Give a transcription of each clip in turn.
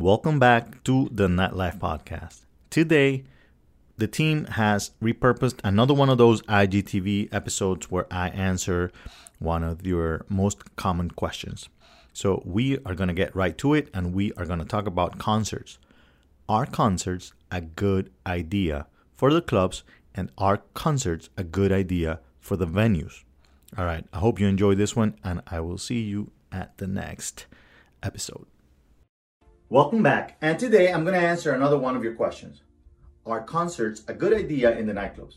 Welcome back to the Nightlife Podcast. Today, the team has repurposed another one of those IGTV episodes where I answer one of your most common questions. So, we are going to get right to it and we are going to talk about concerts. Are concerts a good idea for the clubs and are concerts a good idea for the venues? All right, I hope you enjoy this one and I will see you at the next episode. Welcome back, and today I'm to answer another one of your questions. Are concerts a good idea in the nightclubs?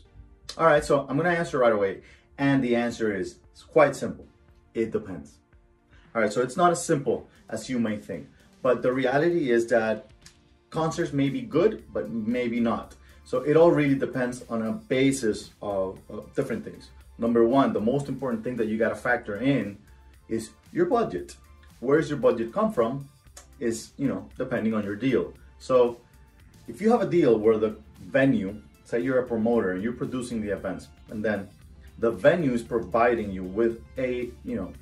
All right, so I'm to answer right away, and the answer is it's quite simple. It depends. All right, so it's not as simple as you may think, but the reality is that concerts may be good, but maybe not. So it all really depends on a basis of, of different things. Number one, the most important thing that you got to factor in is your budget. Where's your budget come from? Is, you know, depending on your deal. So if you have a deal where the venue, say you're a promoter and you're producing the events, and then the venue is providing you with a, you know,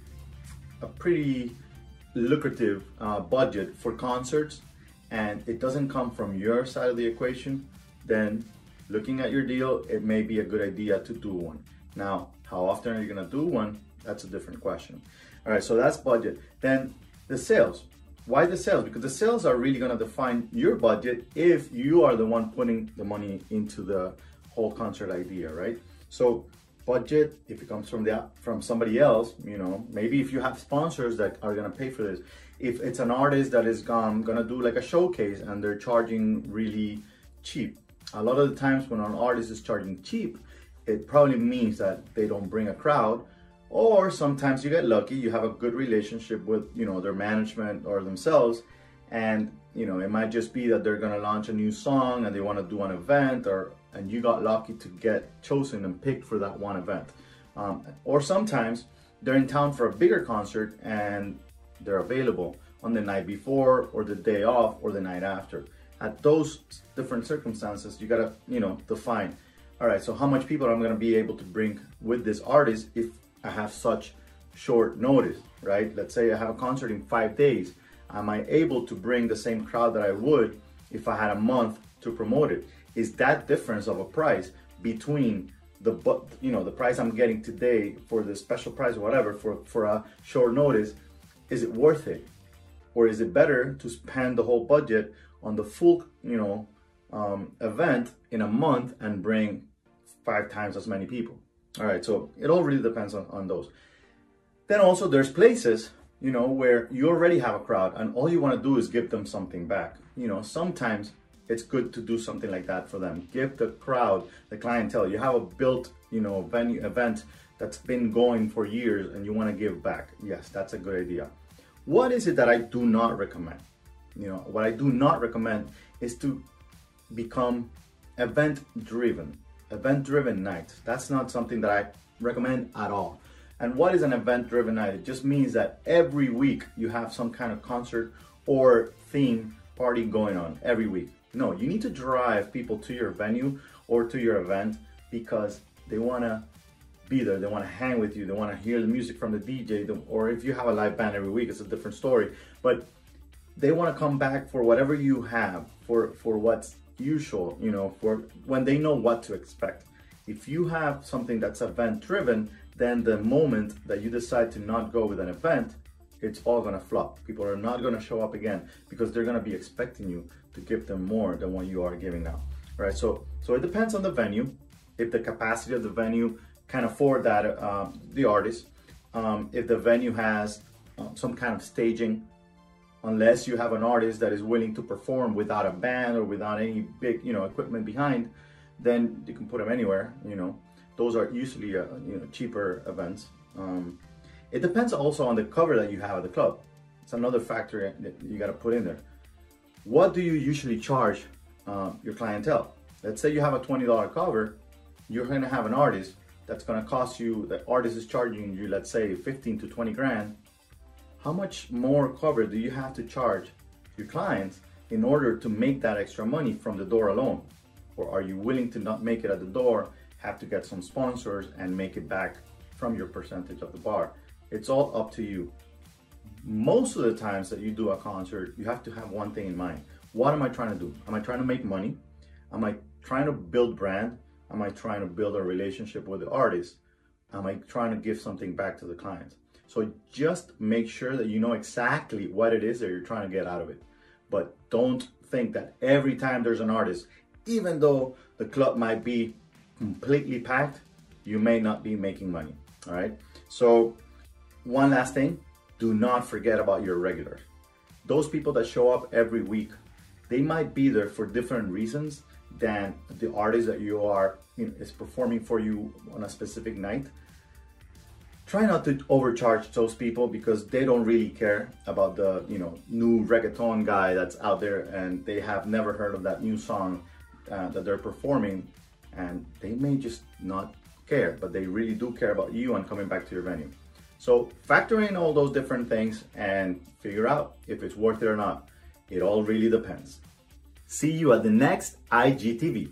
a pretty lucrative uh, budget for concerts, and it doesn't come from your side of the equation, then looking at your deal, it may be a good idea to do one. Now, how often are you gonna do one? That's a different question. All right, so that's budget. Then the sales. Why the sales? Because the sales are really to define your budget if you are the one putting the money into the whole concert idea, right? So budget, if it comes from the from somebody else, you know, maybe if you have sponsors that are to pay for this. If it's an artist that is going to do like a showcase and they're charging really cheap. A lot of the times when an artist is charging cheap, it probably means that they don't bring a crowd or sometimes you get lucky you have a good relationship with you know their management or themselves and you know it might just be that they're going to launch a new song and they want to do an event or and you got lucky to get chosen and picked for that one event. Um, or sometimes they're in town for a bigger concert and they're available on the night before or the day off or the night after. At those different circumstances you got to you know define all right so how much people i'm to be able to bring with this artist if I have such short notice, right? Let's say I have a concert in five days. Am I able to bring the same crowd that I would if I had a month to promote it? Is that difference of a price between the you know the price I'm getting today for the special price or whatever for for a short notice? Is it worth it, or is it better to spend the whole budget on the full you know um, event in a month and bring five times as many people? All right, so it all really depends on, on those. Then also there's places, you know, where you already have a crowd and all you want to do is give them something back. You know, sometimes it's good to do something like that for them. Give the crowd, the clientele. You have a built, you know, venue event that's been going for years and you want to give back. Yes, that's a good idea. What is it that I do not recommend? You know, what I do not recommend is to become event driven event driven night. That's not something that I recommend at all. And what is an event driven night? It just means that every week you have some kind of concert or theme party going on every week. No, you need to drive people to your venue or to your event because they want to be there. They want to hang with you. They want to hear the music from the DJ. Or if you have a live band every week, it's a different story. But they want to come back for whatever you have, for for what's usual, you know, for when they know what to expect. If you have something that's event driven, then the moment that you decide to not go with an event, it's all gonna flop. People are not gonna show up again because they're gonna be expecting you to give them more than what you are giving now. right? so so it depends on the venue. If the capacity of the venue can afford that, um, the artist. Um, if the venue has um, some kind of staging unless you have an artist that is willing to perform without a band or without any big you know equipment behind then you can put them anywhere you know. Those are usually uh, you know cheaper events. Um, it depends also on the cover that you have at the club. It's another factor that you got to put in there. What do you usually charge uh, your clientele? Let's say you have a $20 cover you're going to have an artist that's going to cost you the artist is charging you let's say 15 to 20 grand how much more cover do you have to charge your clients in order to make that extra money from the door alone? Or are you willing to not make it at the door, have to get some sponsors and make it back from your percentage of the bar? It's all up to you. most of the times that you do a concert, you have to have one thing in mind. What am I trying to do? Am I trying to make money? Am I trying to build brand? Am I trying to build a relationship with the artist? Am I trying to give something back to the client? So just make sure that you know exactly what it is that you're trying to get out of it. But don't think that every time there's an artist, even though the club might be completely packed, you may not be making money. All right. So, one last thing do not forget about your regulars. Those people that show up every week, they might be there for different reasons than the artist that you are you know, is performing for you on a specific night. Try not to overcharge those people because they don't really care about the you know new reggaeton guy that's out there and they have never heard of that new song uh, that they're performing and they may just not care, but they really do care about you and coming back to your venue. So factor in all those different things and figure out if it's worth it or not. It all really depends. See you at the next IGTV.